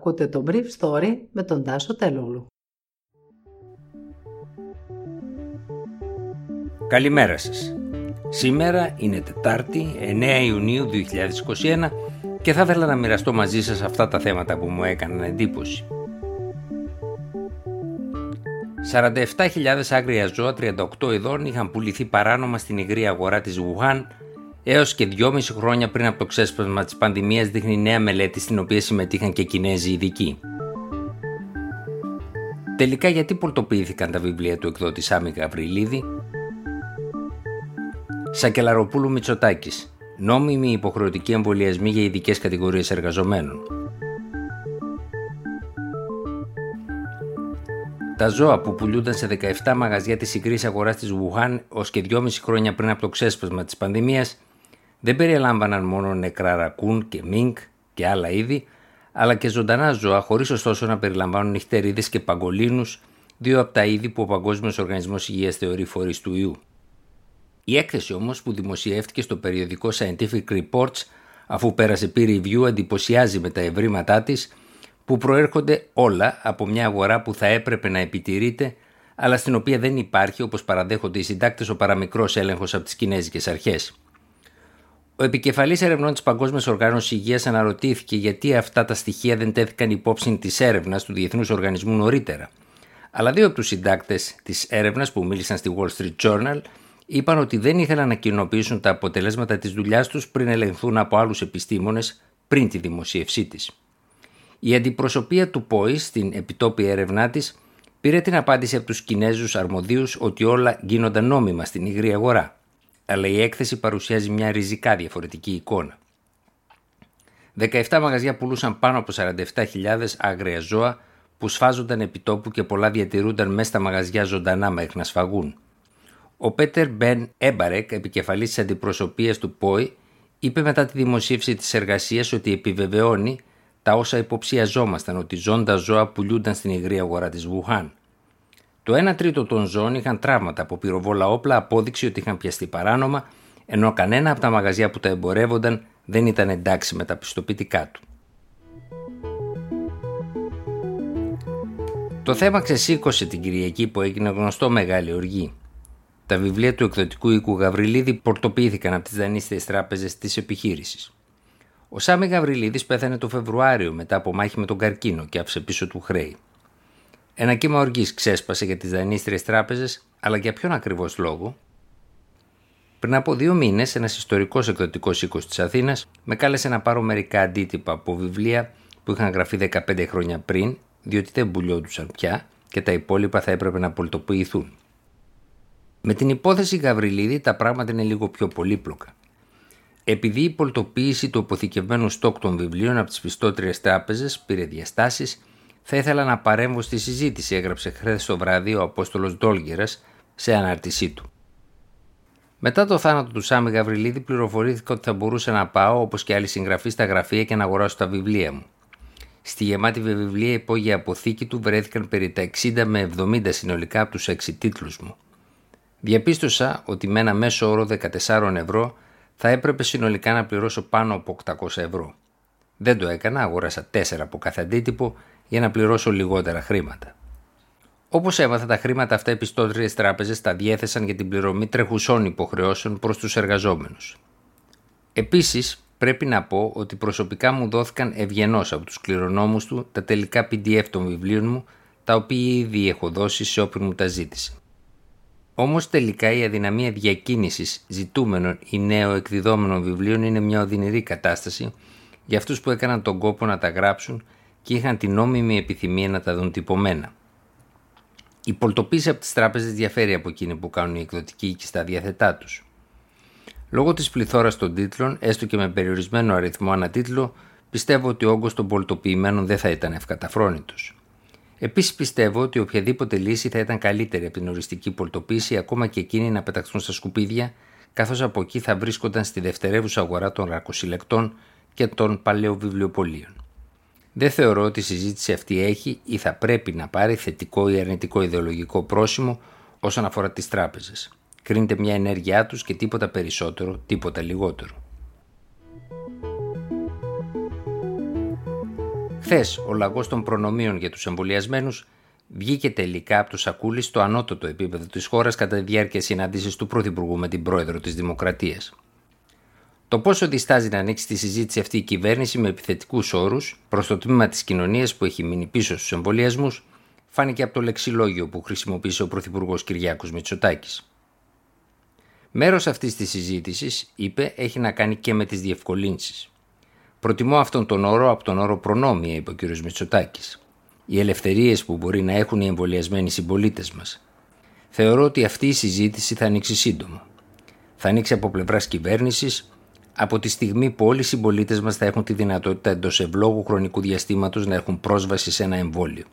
Ακούτε το Brief Story με τον Τάσο Τελούλου. Καλημέρα σας. Σήμερα είναι Τετάρτη, 9 Ιουνίου 2021 και θα ήθελα να μοιραστώ μαζί σας αυτά τα θέματα που μου έκαναν εντύπωση. 47.000 άγρια ζώα 38 ειδών είχαν πουληθεί παράνομα στην υγρή αγορά της Βουχάν Έως και δυόμιση χρόνια πριν από το ξέσπασμα της πανδημίας, δείχνει νέα μελέτη στην οποία συμμετείχαν και Κινέζοι ειδικοί. Τελικά, γιατί πολτοποιήθηκαν τα βιβλία του εκδότη Σάμι Γαβριλίδη, Σακελαροπούλου Μητσοτάκης. Νόμιμοι υποχρεωτικοί εμβολιασμοί για ειδικές κατηγορίες εργαζομένων. Τα ζώα που πουλούνταν σε 17 μαγαζιά της υγρής αγοράς της Βουχάν ως και 2,5 χρόνια πριν από το ξέσπασμα της πανδημίας δεν περιλάμβαναν μόνο νεκρά ρακούν και μίνκ και άλλα είδη, αλλά και ζωντανά ζώα, χωρίς ωστόσο να περιλαμβάνουν νυχτερίδες και παγκολίνους, δύο από τα είδη που ο Παγκόσμιος Οργανισμός Υγείας θεωρεί φορείς του ιού. Η έκθεση όμως που δημοσιεύτηκε στο περιοδικό Scientific Reports, αφού πέρασε peer review, εντυπωσιάζει με τα ευρήματά της, που προέρχονται όλα από μια αγορά που θα έπρεπε να επιτηρείται, αλλά στην οποία δεν υπάρχει, όπως παραδέχονται οι συντάκτες, ο παραμικρός έλεγχος από τις Κινέζικες Αρχές. Ο επικεφαλής ερευνών της Παγκόσμιας Οργάνωσης Υγείας αναρωτήθηκε γιατί αυτά τα στοιχεία δεν τέθηκαν υπόψη της έρευνας του Διεθνούς Οργανισμού νωρίτερα. Αλλά δύο από τους συντάκτες της έρευνας που μίλησαν στη Wall Street Journal είπαν ότι δεν ήθελαν να κοινοποιήσουν τα αποτελέσματα της δουλειάς τους πριν ελεγχθούν από άλλους επιστήμονες πριν τη δημοσίευσή της. Η αντιπροσωπεία του ΠΟΗ στην επιτόπια έρευνά της πήρε την απάντηση από τους Κινέζους αρμοδίους ότι όλα γίνονταν νόμιμα στην υγρή αγορά αλλά η έκθεση παρουσιάζει μια ριζικά διαφορετική εικόνα. 17 μαγαζιά πουλούσαν πάνω από 47.000 άγρια ζώα που σφάζονταν επιτόπου και πολλά διατηρούνταν μέσα στα μαγαζιά ζωντανά μέχρι να σφαγούν. Ο Πέτερ Μπεν Έμπαρεκ, επικεφαλής της αντιπροσωπείας του ΠΟΗ, είπε μετά τη δημοσίευση της εργασίας ότι επιβεβαιώνει τα όσα υποψιαζόμασταν ότι ζώντα ζώα πουλούνταν στην υγρή αγορά της Βουχάν. Το 1 τρίτο των ζώων είχαν τραύματα από πυροβόλα όπλα, απόδειξη ότι είχαν πιαστεί παράνομα, ενώ κανένα από τα μαγαζιά που τα εμπορεύονταν δεν ήταν εντάξει με τα πιστοποιητικά του. Το θέμα ξεσήκωσε την Κυριακή που έγινε γνωστό μεγάλη οργή. Τα βιβλία του εκδοτικού οίκου Γαβριλίδη πορτοποιήθηκαν από τις δανείστες τράπεζες της επιχείρησης. Ο Σάμι Γαβριλίδης πέθανε το Φεβρουάριο μετά από μάχη με τον καρκίνο και άφησε πίσω του χρέη. Ένα κύμα οργής ξέσπασε για τις δανείστριες τράπεζες, αλλά για ποιον ακριβώς λόγο; Πριν από δύο μήνες, ένας ιστορικός εκδοτικός οίκος της Αθήνας με κάλεσε να πάρω μερικά αντίτυπα από βιβλία που είχαν γραφεί 15 χρόνια πριν, διότι δεν πουλιόντουσαν πια και τα υπόλοιπα θα έπρεπε να πολιτοποιηθούν. Με την υπόθεση Γαβριλίδη τα πράγματα είναι λίγο πιο πολύπλοκα. Επειδή η πολιτοποίηση του αποθηκευμένου στόκ των βιβλίων από τις πιστότερε τράπεζες πήρε διαστάσεις, θα ήθελα να παρέμβω στη συζήτηση, έγραψε χθες το βράδυ ο Απόστολος Ντόλγερας σε αναρτησή του. Μετά το θάνατο του Σάμι Γαβριλίδη, πληροφορήθηκα ότι θα μπορούσα να πάω, όπως και άλλοι συγγραφείς, στα γραφεία και να αγοράσω τα βιβλία μου. Στη γεμάτη βιβλία υπόγεια αποθήκη του βρέθηκαν περί τα 60 με 70 συνολικά από τους 6 τίτλους μου. Διαπίστωσα ότι με ένα μέσο όρο 14 ευρώ θα έπρεπε συνολικά να πληρώσω πάνω από 800 ευρώ. Δεν το έκανα, αγόρασα 4 από κάθε αντίτυπο για να πληρώσω λιγότερα χρήματα. Όπως έμαθα, τα χρήματα αυτά οι πιστότριες τράπεζες τα διέθεσαν για την πληρωμή τρεχουσών υποχρεώσεων προς τους εργαζόμενους. Επίσης, πρέπει να πω ότι προσωπικά μου δόθηκαν ευγενώς από τους κληρονόμους του τα τελικά PDF των βιβλίων μου, τα οποία ήδη έχω δώσει σε όποιον μου τα ζήτησε. Όμως τελικά η αδυναμία διακίνησης ζητούμενων ή νέο εκδιδόμενων βιβλίων είναι μια οδυνηρή κατάσταση για αυτούς που έκαναν τον κόπο να τα γράψουν και είχαν την νόμιμη επιθυμία να τα δουν τυπωμένα. Η πολτοποίηση από τις τράπεζες διαφέρει από εκείνη που κάνουν οι εκδοτικοί οίκοι στα διαθετά τους. Λόγω της πληθώρας των τίτλων, έστω και με περιορισμένο αριθμό ανατίτλο, πιστεύω ότι ο όγκος των πολτοποιημένων δεν θα ήταν ευκαταφρόνητος. Επίσης πιστεύω ότι οποιαδήποτε λύση θα ήταν καλύτερη από την οριστική πολτοποίηση, ακόμα και εκείνη να πεταχθούν στα σκουπίδια, καθώς από εκεί θα βρίσκονταν στη δευτερεύουσα αγορά των ρακοσυλλεκτών και των παλαιοβιβλιοπολίων. Δεν θεωρώ ότι η συζήτηση αυτή έχει ή θα πρέπει να πάρει θετικό ή αρνητικό ιδεολογικό πρόσημο όσον αφορά τις τράπεζες. Κρίνεται μια ενέργειά τους και τίποτα περισσότερο, τίποτα λιγότερο. Χθες, ο λαγός των προνομίων για τους εμβολιασμένους βγήκε τελικά από το σακούλι στο ανώτατο επίπεδο της χώρας κατά τη διάρκεια συνάντησης του Πρωθυπουργού με την Πρόεδρο της Δημοκρατίας. Το πόσο διστάζει να ανοίξει τη συζήτηση αυτή η κυβέρνηση με επιθετικούς όρους προς το τμήμα της κοινωνίας που έχει μείνει πίσω στους εμβολιασμούς φάνηκε από το λεξιλόγιο που χρησιμοποίησε ο Πρωθυπουργός Κυριάκος Μητσοτάκης. Μέρος αυτής της συζήτησης, είπε, έχει να κάνει και με τις διευκολύνσεις. Προτιμώ αυτόν τον όρο από τον όρο προνόμια, είπε ο κ. Μητσοτάκης. Οι ελευθερίες που μπορεί να έχουν οι εμβολιασμένοι συμπολίτες μας. Θεωρώ ότι αυτή η συζήτηση θα ανοίξει σύντομα. Θα ανοίξει από πλευράς κυβέρνησης από τη στιγμή που όλοι οι συμπολίτες μας θα έχουν τη δυνατότητα εντός ευλόγου χρονικού διαστήματος να έχουν πρόσβαση σε ένα εμβόλιο.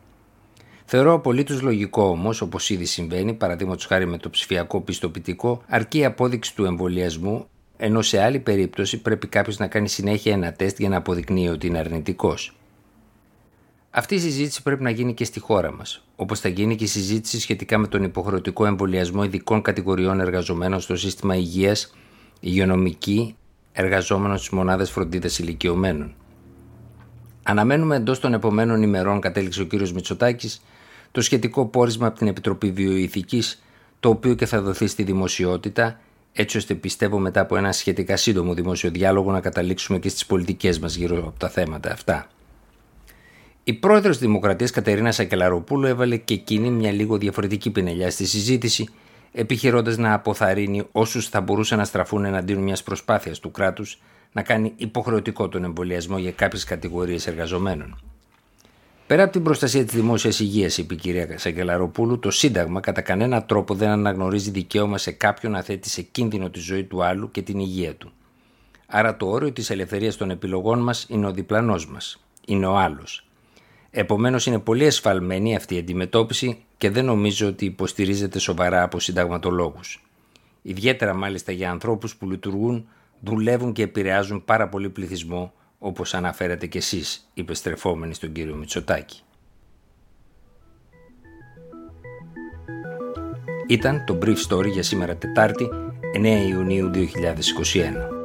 Θεωρώ απολύτως λογικό όμως, όπως ήδη συμβαίνει, παραδείγματος χάρη με το ψηφιακό πιστοποιητικό, αρκεί η απόδειξη του εμβολιασμού, ενώ σε άλλη περίπτωση πρέπει κάποιος να κάνει συνέχεια ένα τεστ για να αποδεικνύει ότι είναι αρνητικός. Αυτή η συζήτηση πρέπει να γίνει και στη χώρα μας, όπως θα γίνει και η συζήτηση σχετικά με τον υποχρεωτικό εμβολιασμό ειδικών κατηγοριών εργαζομένων στο σύστημα υγείας, υγειονομική, εργαζόμενων στις μονάδες φροντίδας ηλικιωμένων. Αναμένουμε εντός των επομένων ημερών, κατέληξε ο κ. Μητσοτάκης, το σχετικό πόρισμα από την Επιτροπή Βιοειθικής, το οποίο και θα δοθεί στη δημοσιότητα, έτσι ώστε πιστεύω μετά από ένα σχετικά σύντομο δημόσιο διάλογο να καταλήξουμε και στις πολιτικές μας γύρω από τα θέματα αυτά. Η πρόεδρος της Δημοκρατίας Κατερίνα Σακελαροπούλου έβαλε και εκείνη μια λίγο διαφορετική πινελιά στη συζήτηση, επιχειρώντας να αποθαρρύνει όσους θα μπορούσαν να στραφούν εναντίον μιας προσπάθειας του κράτους να κάνει υποχρεωτικό τον εμβολιασμό για κάποιες κατηγορίες εργαζομένων. Πέρα από την προστασία της δημόσιας υγείας, είπε η κυρία Σαγκελαροπούλου, το Σύνταγμα κατά κανένα τρόπο δεν αναγνωρίζει δικαίωμα σε κάποιον να θέτει σε κίνδυνο τη ζωή του άλλου και την υγεία του. Άρα το όριο της ελευθερίας των επιλογών μας είναι ο διπλανός μας. Είναι ο άλλος. Επομένως είναι πολύ εσφαλμένη αυτή η αντιμετώπιση και δεν νομίζω ότι υποστηρίζεται σοβαρά από συνταγματολόγους. Ιδιαίτερα μάλιστα για ανθρώπους που λειτουργούν, δουλεύουν και επηρεάζουν πάρα πολύ πληθυσμό όπως αναφέρατε κι εσείς, είπε στρεφόμενοι στον κύριο Μητσοτάκη. Ήταν το Brief Story για σήμερα Τετάρτη, 9 Ιουνίου 2021.